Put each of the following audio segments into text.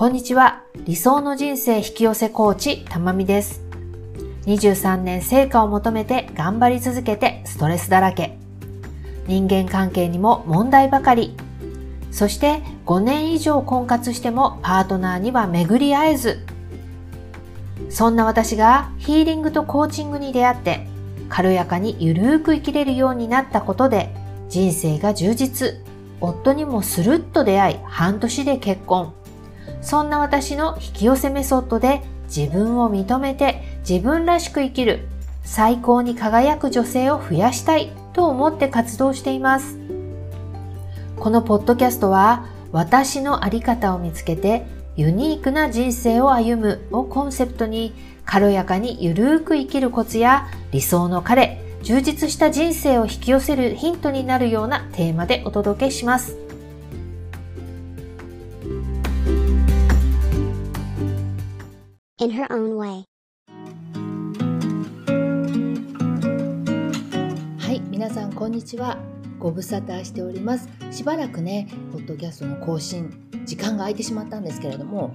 こんにちは。理想の人生引き寄せコーチ、たまみです。23年成果を求めて頑張り続けてストレスだらけ。人間関係にも問題ばかり。そして5年以上婚活してもパートナーには巡り合えず。そんな私がヒーリングとコーチングに出会って軽やかにゆるーく生きれるようになったことで人生が充実。夫にもスルッと出会い半年で結婚。そんな私の引き寄せメソッドで自分を認めて自分らしく生きる最高に輝く女性を増やしたいと思って活動しています。このポッドキャストは私のあり方を見つけてユニークな人生を歩むをコンセプトに軽やかにゆるーく生きるコツや理想の彼、充実した人生を引き寄せるヒントになるようなテーマでお届けします。In her own way. はい、皆さんこんにちは。ご無沙汰しております。しばらくね、ポッドキャストの更新、時間が空いてしまったんですけれども、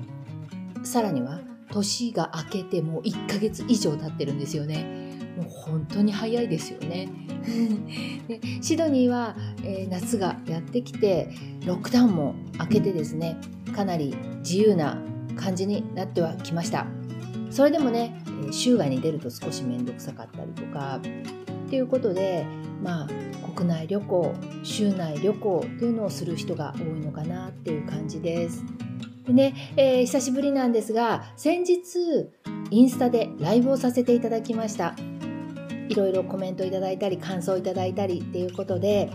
さらには年が明けてもう1ヶ月以上経ってるんですよね。もう本当に早いですよね。でシドニーは、えー、夏がやってきてロックダウンも明けてですねかなり自由な感じになってはきました。それでもね州外に出ると少し面倒くさかったりとかっていうことでまあ国内旅行州内旅行というのをする人が多いのかなっていう感じです。でね、えー、久しぶりなんですが先日インスタでライブをさせていただきました。いろいろコメントいただいたり感想いただいたりっていうことで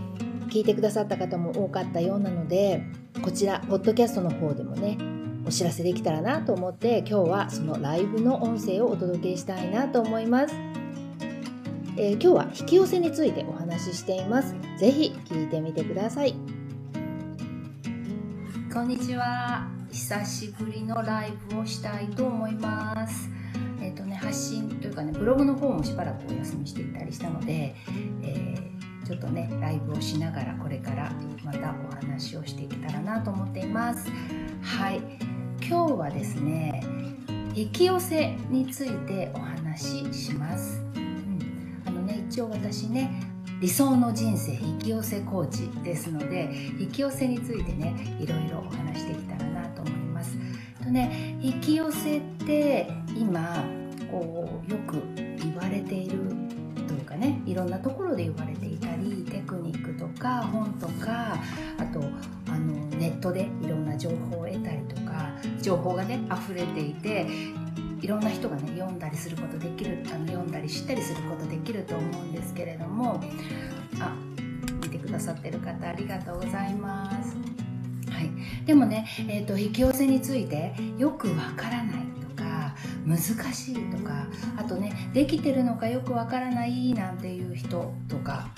聞いてくださった方も多かったようなのでこちらポッドキャストの方でもねお知らせできたらなと思って今日はそのライブの音声をお届けしたいなと思います、えー、今日は引き寄せについてお話ししています。ぜひ聞いてみてください。こんにちは。久しぶりのライブをしたいと思います。えーとね、発信というかねブログの方もしばらくお休みしていたりしたので、えー、ちょっとねライブをしながらこれからまたお話をしていけたらなと思っています。はい。今日はですね引き寄せについてお話しします、うん、あのね一応私ね理想の人生引き寄せコーチですので引き寄せについてねいろいろお話してきたらなと思います。とね引き寄せって今こうよく言われているというかねいろんなところで言われていたりテクニックとか本とかあとあのネットでいろんな情報情報がね溢れていていろんな人がね読んだりすることできるあの読んだり知ったりすることできると思うんですけれどもあ見てくださってる方ありがとうございます。はい、でもね、えーと引き寄せについてよくわからないとか難しいとかあとねできてるのかよくわからないなんていう人とか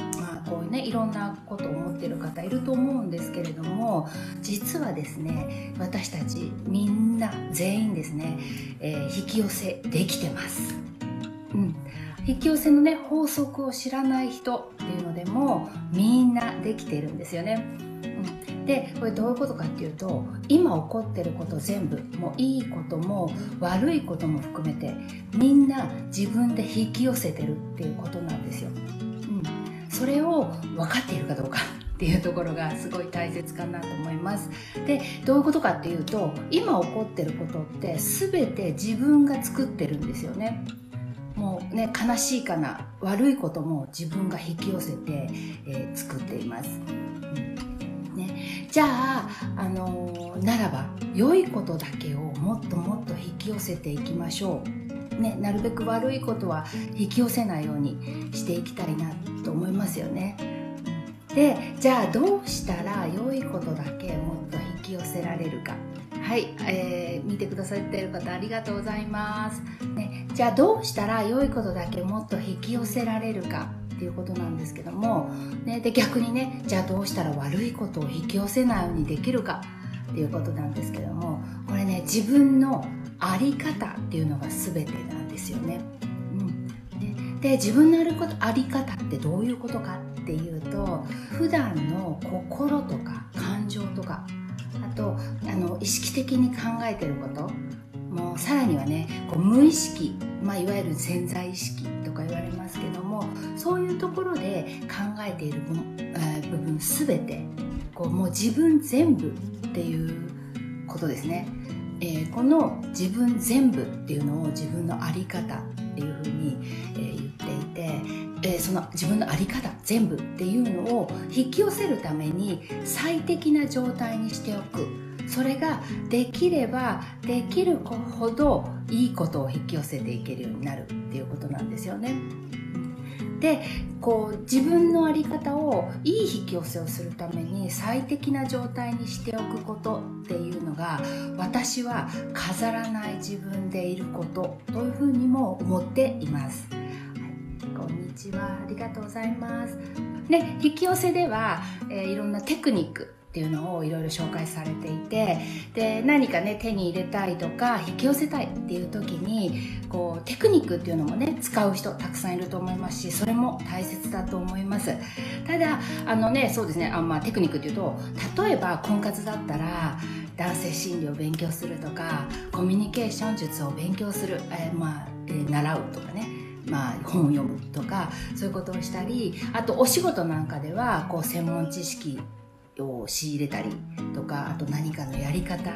こうねいろんなことを思ってる方いると思うんですけれども実はですね私たちみんな全員ですね、えー、引き寄せできてます。うん引き寄せのね法則を知らない人っていうのでもみんなできてるんですよね。うんでこれどういうことかっていうと今起こってること全部もういいことも悪いことも含めてみんな自分で引き寄せてるっていうことなんですよ。それを分かっているかどうかっていうところがすごい大切かなと思います。でどういうことかっていうと今起こってることって全て自分が作ってるんですよね。もうね悲しいかな悪いことも自分が引き寄せて、えー、作っています。うんじゃあ、あのー、ならば良いことだけをもっともっと引き寄せていきましょう。ね、なるべく悪いことは引き寄せないようにしていきたいなと思いますよね。でじゃあどうしたら良いことだけもっと引き寄せられるか。はい、えー、見てくださっている方ありがとうございます、ね、じゃあどうしたら良いことだけもっと引き寄せられるかっていうことなんですけども、ね、で逆にねじゃあどうしたら悪いことを引き寄せないようにできるかっていうことなんですけどもこれね自分の在り方っていうのが全てなんですよね。うん、で自分のあることあり方ってどういうことかっていうと普段の心とか感情とかあとあの意識的に考えてることもうさらにはねこう無意識、まあ、いわゆる潜在意識とか言われますけどもそういうところで考えている部分,、えー、部分全てこうもう自分全部っていうことですね、えー、この自分全部っていうのを自分の在り方っていうふうに、えー、言っていて、えー、その自分の在り方全部っていうのを引き寄せるために最適な状態にしておくそれができればできるほどいいことを引き寄せていけるようになるっていうことなんですよね。でこう自分の在り方をいい引き寄せをするために最適な状態にしておくことっていうのが私は飾らない自分でいることというふうにも思っています。はい、こんにちはありがとうございます。ね、引き寄せでは、えー、いろんなテクニックっていうのをいろいろ紹介されていてで何かね手に入れたいとか引き寄せたいっていう時にこうテクニックっていうのもね使う人たくさんいると思いますしそれも大切だと思います。ただあのねそうですねあ、まあ、テクニックっていうと例えば婚活だったら男性心理を勉強するとかコミュニケーション術を勉強する、えー、まあ、えー、習うとかねまあ、本を読むとかそういうことをしたりあとお仕事なんかではこう専門知識を仕入れたりとかあと何かのやり方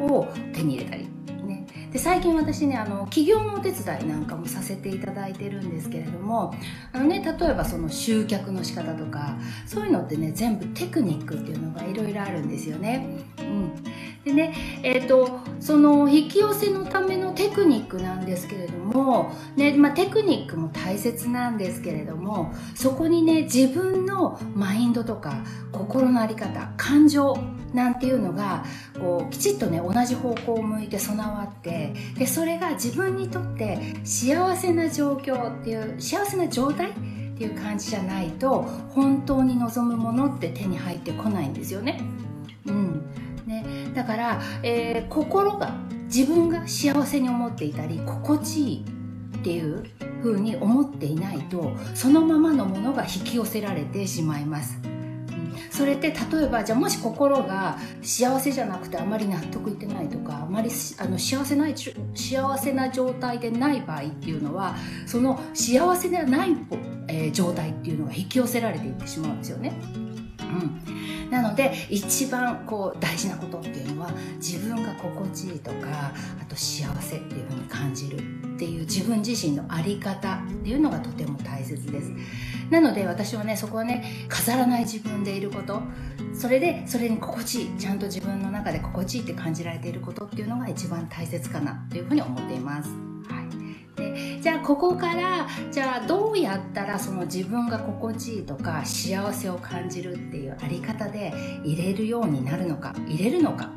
を手に入れたり、ね、で最近私ねあの企業のお手伝いなんかもさせていただいてるんですけれどもあの、ね、例えばその集客の仕方とかそういうのってね全部テクニックっていうのがいろいろあるんですよね。うんでね、えっ、ー、と、その引き寄せのためのテクニックなんですけれども、ね、まあ、テクニックも大切なんですけれども、そこにね、自分のマインドとか、心の在り方、感情なんていうのが、こう、きちっとね、同じ方向を向いて備わって、で、それが自分にとって幸せな状況っていう、幸せな状態っていう感じじゃないと、本当に望むものって手に入ってこないんですよね。うん。ね、だから、えー、心が自分が幸せに思っていたり心地いいっていう風に思っていないとそのままのものが引き寄せられてしまいます。それって例えばじゃあもし心が幸せじゃなくてあまり納得いってないとかあまりあの幸せない幸せな状態でない場合っていうのはその幸せではない、えー、状態っていうのが引き寄せられていってしまうんですよね。うんなので一番こう大事なことっていうのは自分が心地いいとかあと幸せっていうふうに感じるっていう自分自身の在り方っていうのがとても大切です。なので私はねそこはね飾らない自分でいることそれでそれに心地いいちゃんと自分の中で心地いいって感じられていることっていうのが一番大切かなというふうに思っています。じゃあここからじゃあどうやったらその自分が心地いいとか幸せを感じるっていうあり方で入れるようになるのか入れるのか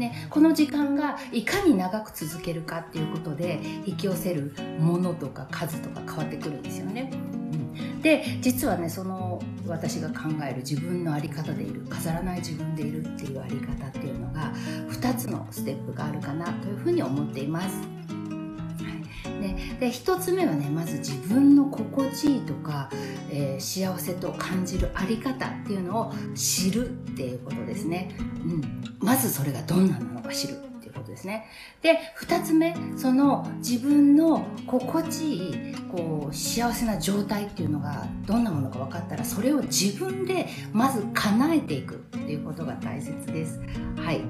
ね、この時間がいかに長く続けるかっていうことで引き寄せるものとか数とか変わってくるんですよね。で実はねその私が考える自分の在り方でいる飾らない自分でいるっていう在り方っていうのが2つのステップがあるかなというふうに思っています。ね、で1つ目はねまず自分の心地いいとか、えー、幸せと感じるあり方っていうのを知るっていうことですね、うん、まずそれがどんなものか知るっていうことですね。で2つ目その自分の心地いいこう幸せな状態っていうのがどんなものか分かったらそれを自分でまず叶えていくっていうことが大切です。はい。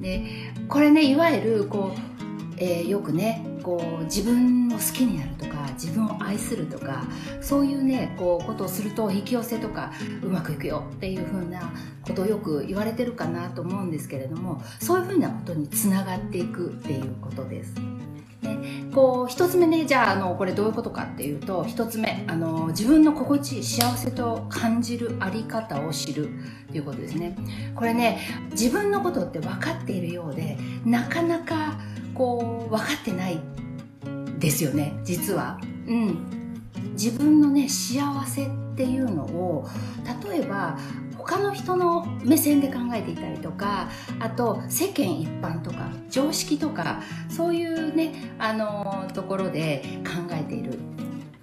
でこれねいわゆるこうえー、よくねこう自分を好きになるとか自分を愛するとかそういうねこうことをすると引き寄せとかうまくいくよっていうふうなことをよく言われてるかなと思うんですけれどもそういうふうなことにつながっていくっていうことです。ね、こう一つ目ねじゃああのこれどういうことかっていうと一つ目あの自分の心地いい幸せと感じるあり方を知るっていうことですねこれね自分のことって分かっているようでなかなかこう分かってないですよね実は。うん、自分のね幸せっていうのを例えば他の人の目線で考えていたりとかあと世間一般とか常識とかそういうねあのところで考えている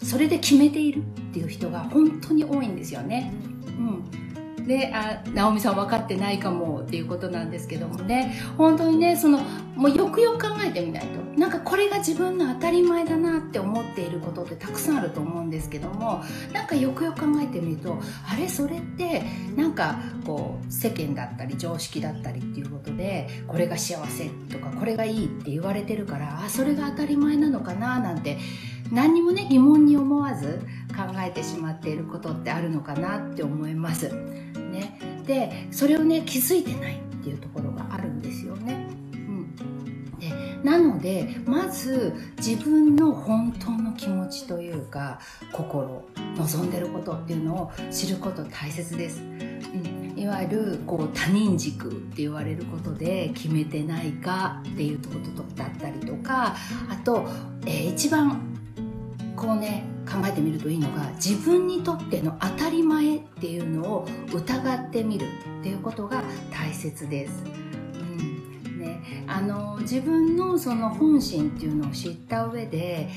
それで決めているっていう人が本当に多いんですよね。うんね、あ、直美さん分かってないかもっていうことなんですけどもね、本当にね、その、もうよくよく考えてみないと、なんかこれが自分の当たり前だなって思っていることってたくさんあると思うんですけども、なんかよくよく考えてみると、あれそれって、なんかこう、世間だったり常識だったりっていうことで、これが幸せとかこれがいいって言われてるから、あ、それが当たり前なのかななんて、何にもね、疑問に思わず考えてしまっていることってあるのかなって思います。ね、でそれをね気づいてないっていうところがあるんですよね。うん、でなのでまず自分の本当の気持ちというか心望んでることっていうのを知ること大切です。うん、いわゆるこう他人軸って言われることで決めてないかっていうことだったりとかあと、えー、一番こうね考えてみるといいのが自分にとっての当たり前っていうのを疑ってみるっていうことが大切です。うんね、あの自分のその本心っていうのを知った上で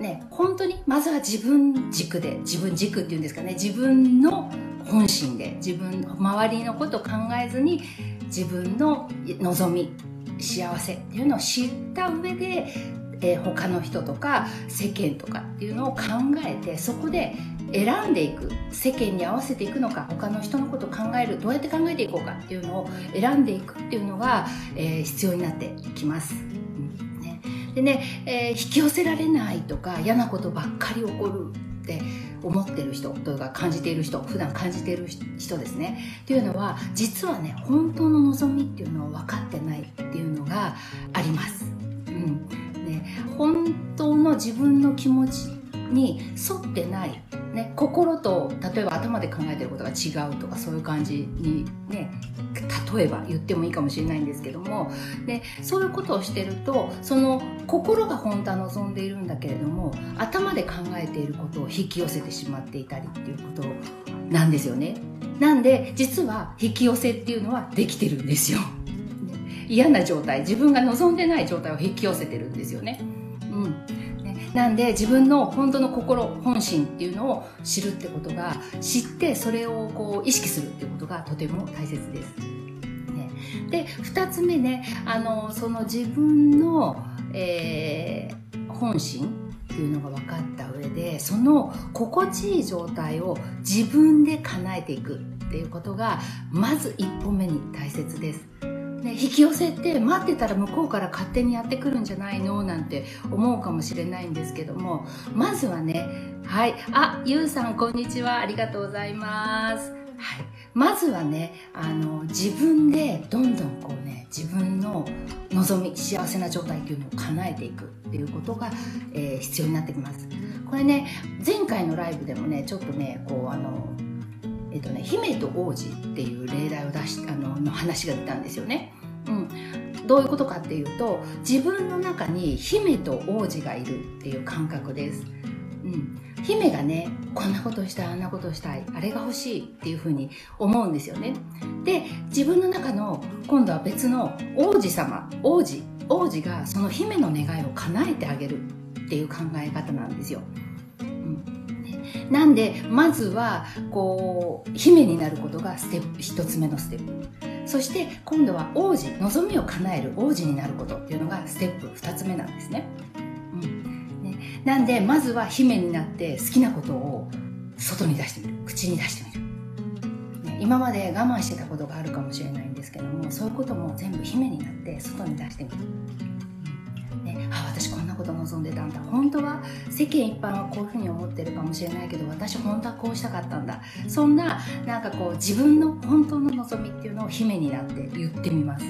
ね、本当にまずは自分軸で自分軸っていうんですかね自分の本心で自分周りのことを考えずに自分の望み幸せっていうのを知った上でえー、他の人とか世間とかっていうのを考えてそこで選んでいく世間に合わせていくのか他の人のことを考えるどうやって考えていこうかっていうのを選んでいくっていうのが、えー、必要になっていきます。うんね、でね、えー、引き寄せられないとか嫌なことばっかり起こるって思ってる人というか感じている人普段感じている人ですねっていうのは実はね本当の望みっていうのを分かってないっていうのがあります。うんね本当の自分の気持ちに沿ってない、ね、心と例えば頭で考えてることが違うとかそういう感じにね例えば言ってもいいかもしれないんですけどもでそういうことをしてるとその心が本当は望んでいるんだけれども頭で考えていることを引き寄せてしまっていたりっていうことなんですよね。なんで実は引き寄せっていうのはできてるんですよ。嫌な状態自分が望んでない状態を引き寄せてるんですよね。うんね、なんで自分の本当の心本心っていうのを知るってことが知ってそれをこう意識するっていうことがとても大切です。ね、で2つ目ねあのその自分の、えー、本心っていうのが分かった上でその心地いい状態を自分で叶えていくっていうことがまず一歩目に大切です。ね、引き寄せて待ってたら向こうから勝手にやってくるんじゃないのなんて思うかもしれないんですけどもまずはねはい。あゆうさんこんにちは。ありがとうございます。はい。まずはねあの自分でどんどんこうね自分の望み幸せな状態っていうのを叶えていくっていうことが、えー、必要になってきます。これね前回のライブでもねちょっとねこうあのえっとね、姫と王子っていう例題を出しあのの話が出たんですよね。うん、どういうことかっていうと自分の中に姫と王子がいるっていう感覚です。うん、姫がねこんなことしたいあんなことしたいあれが欲しいっていうふうに思うんですよね。で自分の中の今度は別の王子様王子王子がその姫の願いを叶えてあげるっていう考え方なんですよ。うんなんでまずはこう姫になることがステップ一つ目のステップ。そして今度は王子望みを叶える王子になることっていうのがステップ2つ目なんですね,、うん。ね。なんでまずは姫になって好きなことを外に出してみる。口に出してみる、ね、今まで我慢してたことがあるかもしれないんですけどもそういうことも全部姫になって外に出してみる。ね、あこと望んでたんだ。本当は世間一般はこういうふうに思ってるかもしれないけど私本当はこうしたかったんだ。そんななんかこう自分の本当の望みっていうのを姫になって言ってみます。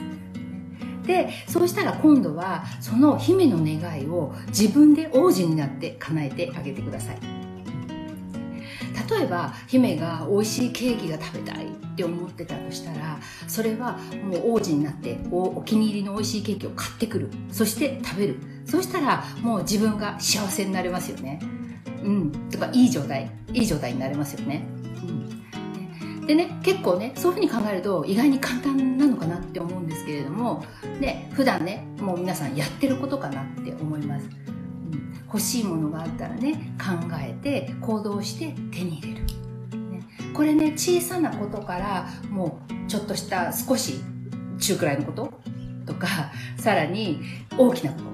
でそうしたら今度はその姫の願いを自分で王子になって叶えてあげてください。例えば姫が美味しいケーキが食べたいって思ってたとしたらそれはもう王子になってお気に入りの美味しいケーキを買ってくる。そして食べる。そしたらもう自分が幸せになれますよね。うん。とかいい状態。いい状態になれますよね。うん。でね結構ねそういうふうに考えると意外に簡単なのかなって思うんですけれどもね普段ねもう皆さんやってることかなって思います。欲しいものがあったらね考えて行動して手に入れる、ね、これね小さなことからもうちょっとした少し中くらいのこと？とかさらに大きなこと。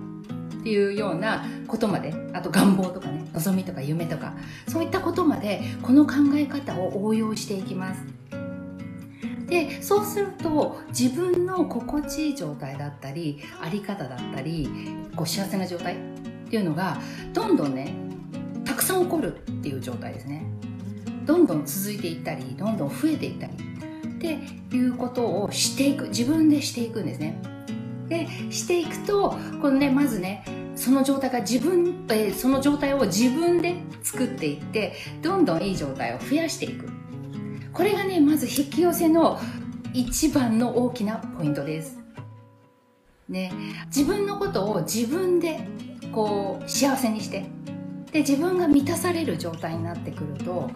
っていうようなことまで。あと願望とかね望みとか夢とか。そういったことまでこの考え方を応用していきます。でそうすると自分の心地いい状態だったりあり方だったりこう幸せな状態っていうのがどんどんねたくさん起こるっていう状態ですね。どんどん続いていったりどんどん増えていったり。っていうことをしていく自分でしていくんですね。でしていくとこのねまずねその状態が自分、えー、その状態を自分で作っていってどんどんいい状態を増やしていく。これがねまず引き寄せの一番の大きなポイントです。ね。自分のことを自分でこう幸せにして。で自分が満たされる状態になってくると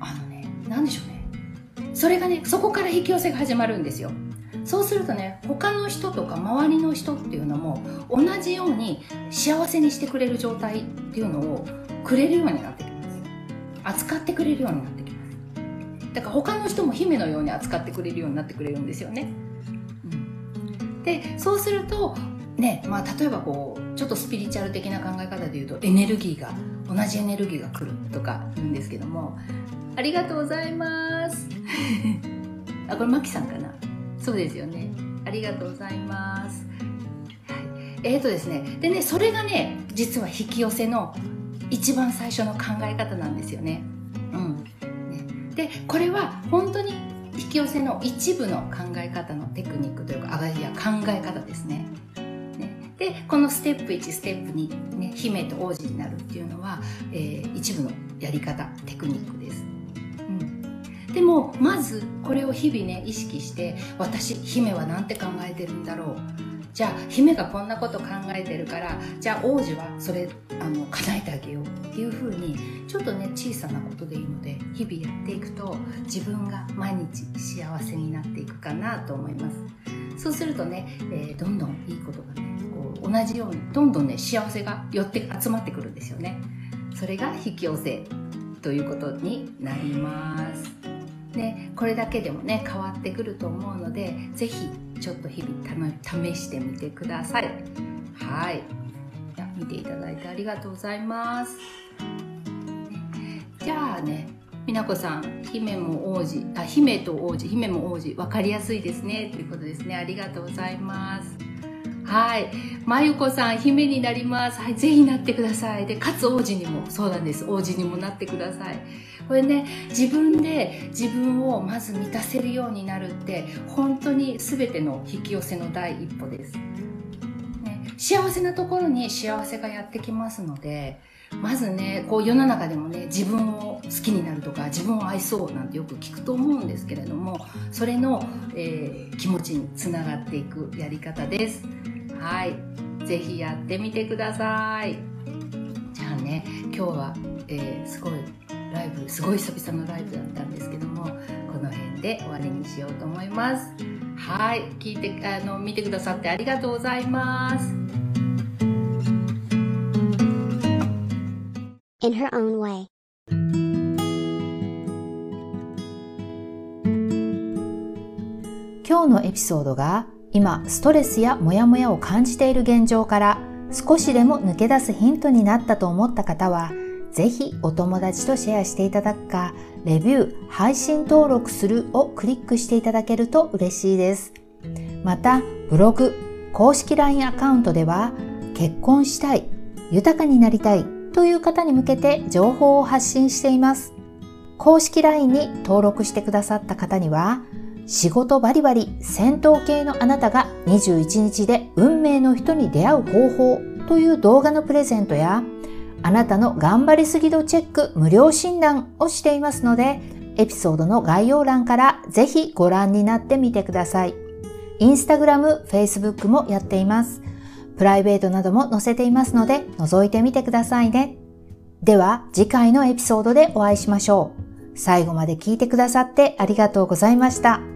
あのね何でしょうね。それがねそこから引き寄せが始まるんですよ。そうするとね他の人とか周りの人っていうのも同じように幸せにしてくれる状態っていうのをくれるようになってきます。扱ってくれるようになってきます。だから他の人も姫のように扱ってくれるようになってくれるんですよね、うん、でそうするとねまあ例えばこうちょっとスピリチュアル的な考え方で言うとエネルギーが同じエネルギーが来るとか言うんですけどもありがとうございます。あこれマキさんかな？そうですよね。ありがとうございます、はい、えーとですねでねそれがね実は引き寄せの一番最初の考え方なんですよね。うん。ね。でこれは本当に引き寄せの一部の考え方のテクニックというかあがいや考え方ですね。でこのステップ1ステップ2、ね、姫と王子になるっていうのは、えー、一部のやり方テクニックです。うん。でもまずこれを日々ね意識して私姫は何て考えてるんだろう。じゃあ姫がこんなこと考えてるからじゃあ王子はそれあの叶えてあげようっていう風にちょっとね小さなことでいいので日々やっていくと自分が毎日幸せになっていくかなと思います。そうするとね、えー、どんどんいいことがね同じようにどんどんね幸せが寄って集まってくるんですよね。それが引き寄せということになります。ね、これだけでもね変わってくると思うので是非ちょっと日々試してみてください。はい。じゃ見ていただいてありがとうございます。じゃあね美奈子さん姫も王子あ姫と王子姫も王子分かりやすいですね。ということですね。ありがとうございます。はい。まゆこさん、姫になります。はい。ぜひなってください。で、かつ王子にも、そうなんです。王子にもなってください。これね、自分で自分をまず満たせるようになるって、本当に全ての引き寄せの第一歩です。ね、幸せなところに幸せがやってきますので、まずね、こう世の中でもね、自分を好きになるとか、自分を愛そうなんてよく聞くと思うんですけれども、それの、えー、気持ちにつながっていくやり方です。はい。ぜひやってみてください。じゃあね、今日は、えー、すごいライブ、すごい久々のライブだったんですけども、この辺で終わりにしようと思います。はい。聞いて、あの、見てくださってありがとうございます。In her own way. 今日のエピソードが今ストレスやモヤモヤを感じている現状から少しでも抜け出すヒントになったと思った方は、ぜひお友達とシェアしていただくか、レビュー、配信登録するをクリックしていただけると嬉しいです。また、ブログ、公式 LINE アカウントでは、結婚したい、豊かになりたいという方に向けて情報を発信しています。公式 LINE に登録してくださった方には、仕事バリバリ戦闘系のあなたが21日で運命の人に出会う方法という動画のプレゼントやあなたの頑張りすぎ度チェック無料診断をしていますのでエピソードの概要欄からぜひご覧になってみてください。インスタグラム、フェイスブックもやっています。プライベートなども載せていますので覗いてみてくださいね。では次回のエピソードでお会いしましょう。最後まで聞いてくださってありがとうございました。